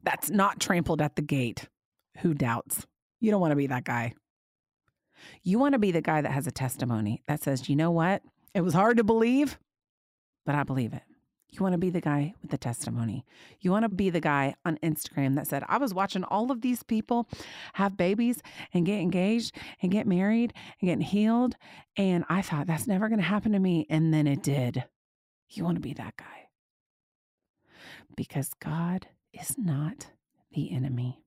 that's not trampled at the gate who doubts. You don't want to be that guy. You want to be the guy that has a testimony that says, you know what? It was hard to believe, but I believe it. You want to be the guy with the testimony. You want to be the guy on Instagram that said, I was watching all of these people have babies and get engaged and get married and get healed. And I thought that's never going to happen to me. And then it did. You want to be that guy. Because God is not the enemy,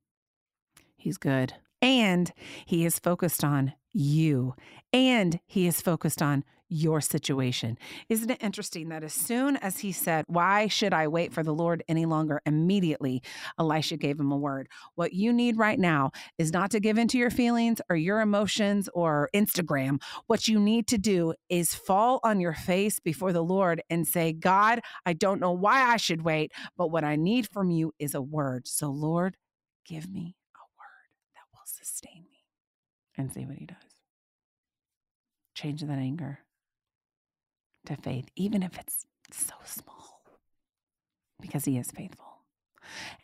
He's good. And He is focused on you. And He is focused on your situation. Isn't it interesting that as soon as he said, Why should I wait for the Lord any longer? Immediately, Elisha gave him a word. What you need right now is not to give into your feelings or your emotions or Instagram. What you need to do is fall on your face before the Lord and say, God, I don't know why I should wait, but what I need from you is a word. So, Lord, give me a word that will sustain me and see what he does. Change that anger to faith, even if it's so small, because He is faithful.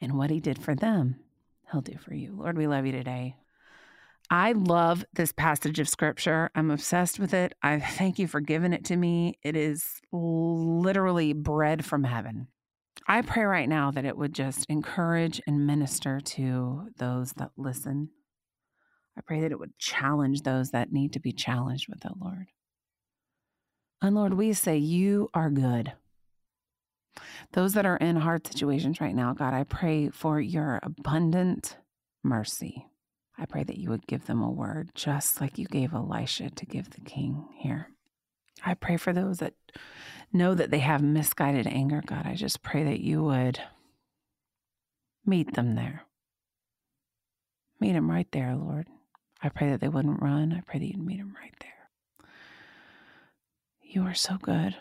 And what He did for them, He'll do for you. Lord, we love you today. I love this passage of scripture. I'm obsessed with it. I thank you for giving it to me. It is literally bread from heaven. I pray right now that it would just encourage and minister to those that listen. I pray that it would challenge those that need to be challenged with it, Lord. And Lord, we say you are good. Those that are in hard situations right now, God, I pray for your abundant mercy. I pray that you would give them a word, just like you gave Elisha to give the king here. I pray for those that know that they have misguided anger, God. I just pray that you would meet them there. Meet them right there, Lord. I pray that they wouldn't run. I pray that you'd meet them right there. You are so good.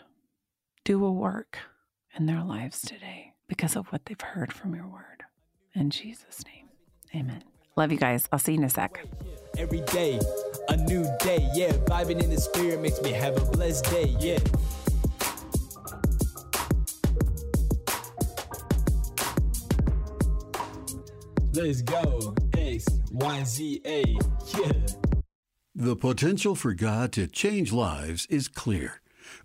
Do a work in their lives today because of what they've heard from your word. In Jesus' name, amen. Love you guys. I'll see you in a sec. Every day, a new day. Yeah, vibing in the spirit makes me have a blessed day. Yeah. Let's go. X, Y, Z, A. Yeah. The potential for God to change lives is clear.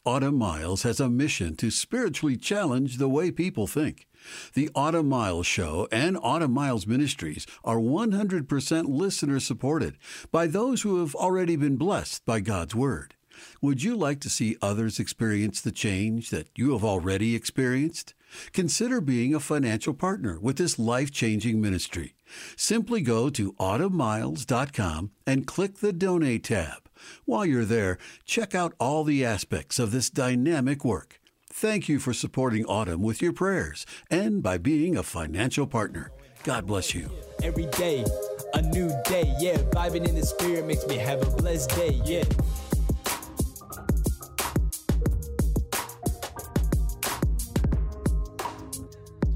Autumn Miles has a mission to spiritually challenge the way people think. The Autumn Miles Show and Autumn Miles Ministries are 100% listener supported by those who have already been blessed by God's Word. Would you like to see others experience the change that you have already experienced? Consider being a financial partner with this life changing ministry. Simply go to autumnmiles.com and click the Donate tab. While you're there, check out all the aspects of this dynamic work. Thank you for supporting Autumn with your prayers and by being a financial partner. God bless you. Every day, a new day, yeah. Vibing in the spirit makes me have a blessed day, yeah.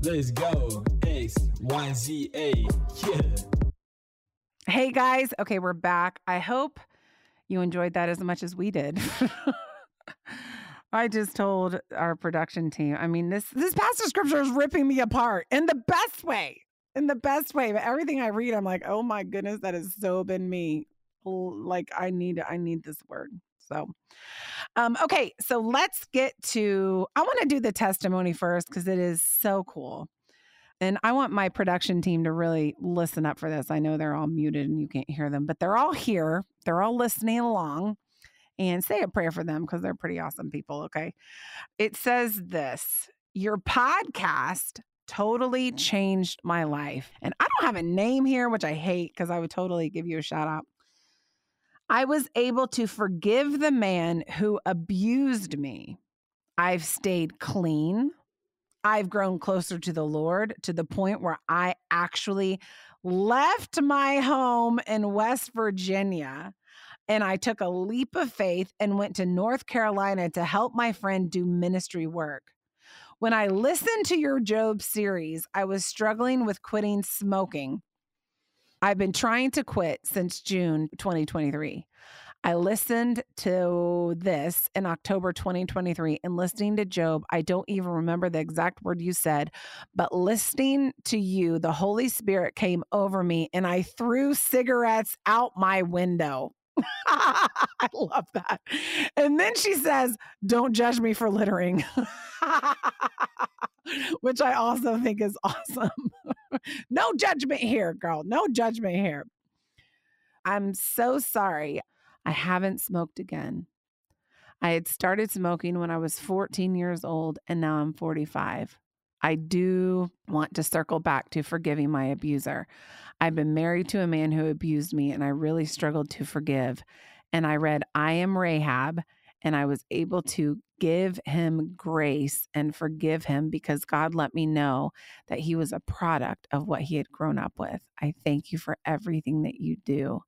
Let's go. X, Y, Z, A, yeah. Hey guys, okay, we're back. I hope you enjoyed that as much as we did. I just told our production team. I mean, this this of scripture is ripping me apart in the best way. In the best way. But everything I read, I'm like, oh my goodness, that has so been me. Like I need I need this word. So um, okay, so let's get to I want to do the testimony first because it is so cool. And I want my production team to really listen up for this. I know they're all muted and you can't hear them, but they're all here. They're all listening along and say a prayer for them because they're pretty awesome people. Okay. It says this Your podcast totally changed my life. And I don't have a name here, which I hate because I would totally give you a shout out. I was able to forgive the man who abused me. I've stayed clean. I've grown closer to the Lord to the point where I actually left my home in West Virginia and I took a leap of faith and went to North Carolina to help my friend do ministry work. When I listened to your Job series, I was struggling with quitting smoking. I've been trying to quit since June 2023. I listened to this in October 2023 and listening to Job, I don't even remember the exact word you said, but listening to you, the Holy Spirit came over me and I threw cigarettes out my window. I love that. And then she says, Don't judge me for littering, which I also think is awesome. no judgment here, girl. No judgment here. I'm so sorry. I haven't smoked again. I had started smoking when I was 14 years old, and now I'm 45. I do want to circle back to forgiving my abuser. I've been married to a man who abused me, and I really struggled to forgive. And I read I Am Rahab, and I was able to give him grace and forgive him because God let me know that he was a product of what he had grown up with. I thank you for everything that you do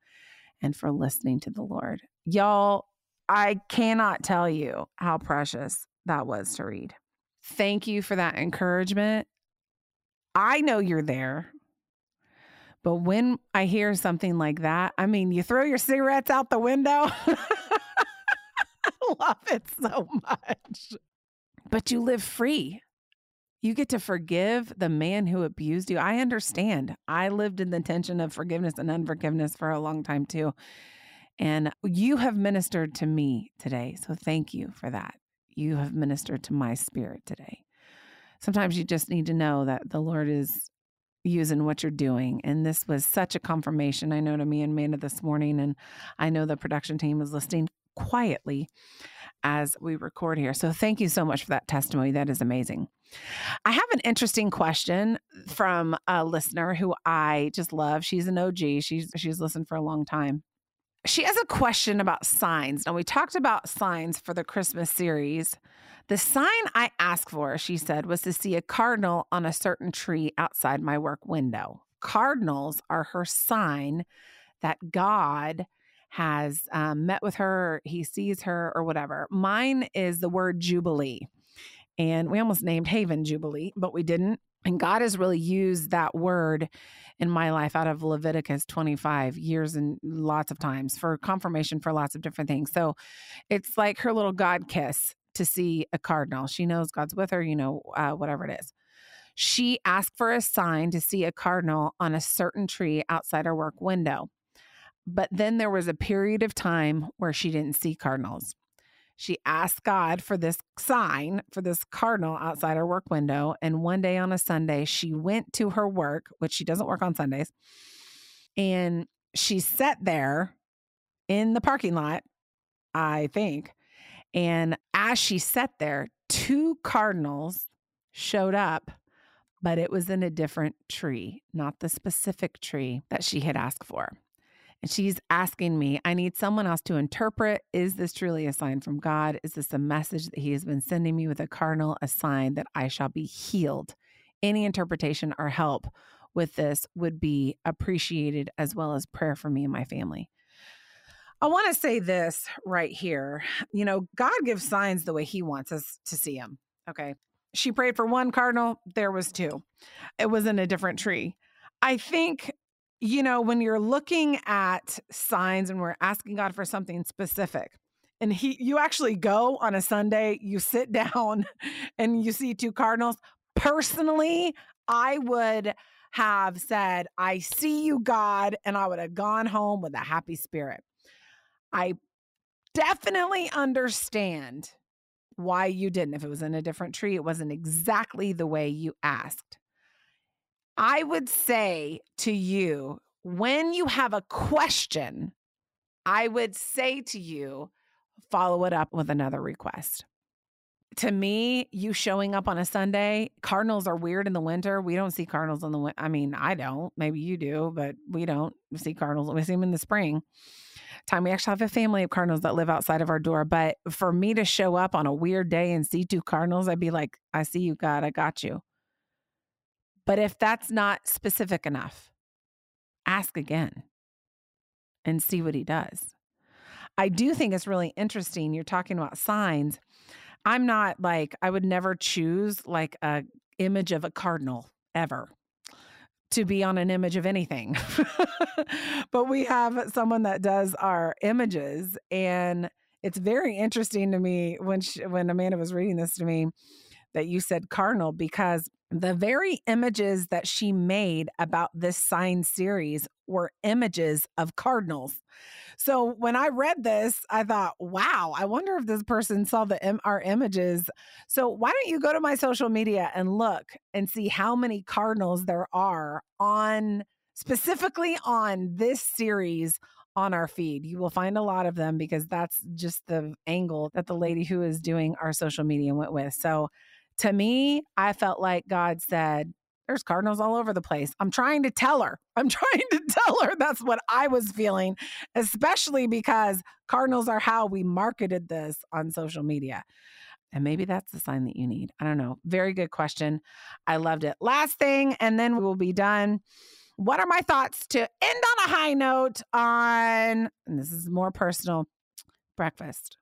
and for listening to the Lord. Y'all, I cannot tell you how precious that was to read. Thank you for that encouragement. I know you're there. But when I hear something like that, I mean, you throw your cigarettes out the window. I love it so much. But you live free. You get to forgive the man who abused you. I understand. I lived in the tension of forgiveness and unforgiveness for a long time too. And you have ministered to me today. So thank you for that. You have ministered to my spirit today. Sometimes you just need to know that the Lord is using what you're doing. And this was such a confirmation, I know, to me and Amanda this morning. And I know the production team is listening quietly as we record here. So thank you so much for that testimony. That is amazing. I have an interesting question from a listener who I just love. She's an OG. She's she's listened for a long time. She has a question about signs. Now we talked about signs for the Christmas series. The sign I asked for, she said, was to see a cardinal on a certain tree outside my work window. Cardinals are her sign that God has um, met with her, he sees her, or whatever. Mine is the word Jubilee. And we almost named Haven Jubilee, but we didn't. And God has really used that word in my life out of Leviticus 25 years and lots of times for confirmation for lots of different things. So it's like her little God kiss to see a cardinal. She knows God's with her, you know, uh, whatever it is. She asked for a sign to see a cardinal on a certain tree outside her work window. But then there was a period of time where she didn't see cardinals. She asked God for this sign, for this cardinal outside her work window. And one day on a Sunday, she went to her work, which she doesn't work on Sundays. And she sat there in the parking lot, I think. And as she sat there, two cardinals showed up, but it was in a different tree, not the specific tree that she had asked for. And she's asking me, I need someone else to interpret. Is this truly a sign from God? Is this a message that He has been sending me with a cardinal, a sign that I shall be healed? Any interpretation or help with this would be appreciated, as well as prayer for me and my family. I want to say this right here. You know, God gives signs the way He wants us to see Him. Okay. She prayed for one cardinal, there was two. It was in a different tree. I think, you know, when you're looking at signs and we're asking God for something specific, and he you actually go on a Sunday, you sit down and you see two cardinals. Personally, I would have said, I see you, God, and I would have gone home with a happy spirit. I definitely understand why you didn't. If it was in a different tree, it wasn't exactly the way you asked. I would say to you, when you have a question, I would say to you, follow it up with another request. To me, you showing up on a Sunday, cardinals are weird in the winter. We don't see cardinals in the winter. I mean, I don't. Maybe you do, but we don't see cardinals. We see them in the spring time. We actually have a family of cardinals that live outside of our door. But for me to show up on a weird day and see two cardinals, I'd be like, I see you, God. I got you. But if that's not specific enough, ask again and see what he does. I do think it's really interesting. You're talking about signs. I'm not like, I would never choose like a image of a cardinal ever to be on an image of anything. but we have someone that does our images and it's very interesting to me when she, when Amanda was reading this to me that you said cardinal because the very images that she made about this sign series were images of cardinals. So when I read this, I thought, wow, I wonder if this person saw the our images. So why don't you go to my social media and look and see how many cardinals there are on specifically on this series on our feed. You will find a lot of them because that's just the angle that the lady who is doing our social media went with. So to me, I felt like God said, there's cardinals all over the place. I'm trying to tell her. I'm trying to tell her that's what I was feeling, especially because cardinals are how we marketed this on social media. And maybe that's the sign that you need. I don't know. Very good question. I loved it. Last thing, and then we will be done. What are my thoughts to end on a high note on, and this is more personal, breakfast?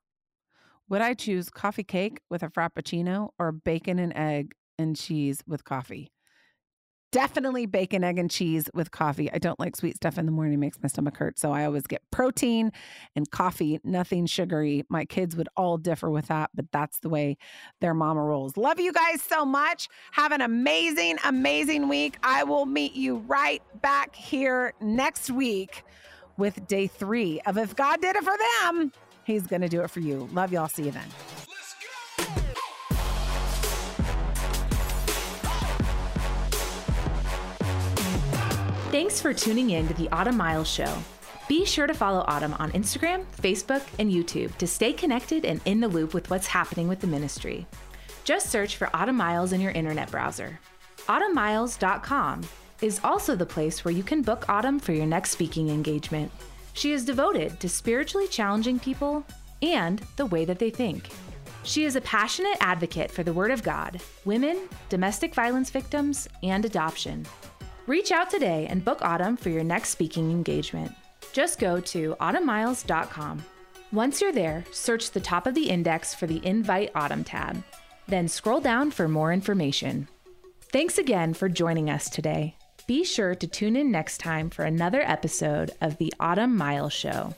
Would I choose coffee cake with a frappuccino or bacon and egg and cheese with coffee? Definitely bacon, egg, and cheese with coffee. I don't like sweet stuff in the morning, it makes my stomach hurt. So I always get protein and coffee, nothing sugary. My kids would all differ with that, but that's the way their mama rolls. Love you guys so much. Have an amazing, amazing week. I will meet you right back here next week with day three of If God Did It For Them, He's going to do it for you. Love y'all. See you then. Thanks for tuning in to the Autumn Miles Show. Be sure to follow Autumn on Instagram, Facebook, and YouTube to stay connected and in the loop with what's happening with the ministry. Just search for Autumn Miles in your internet browser. AutumnMiles.com is also the place where you can book Autumn for your next speaking engagement. She is devoted to spiritually challenging people and the way that they think. She is a passionate advocate for the Word of God, women, domestic violence victims, and adoption. Reach out today and book Autumn for your next speaking engagement. Just go to autumnmiles.com. Once you're there, search the top of the index for the Invite Autumn tab. Then scroll down for more information. Thanks again for joining us today. Be sure to tune in next time for another episode of the Autumn Miles Show.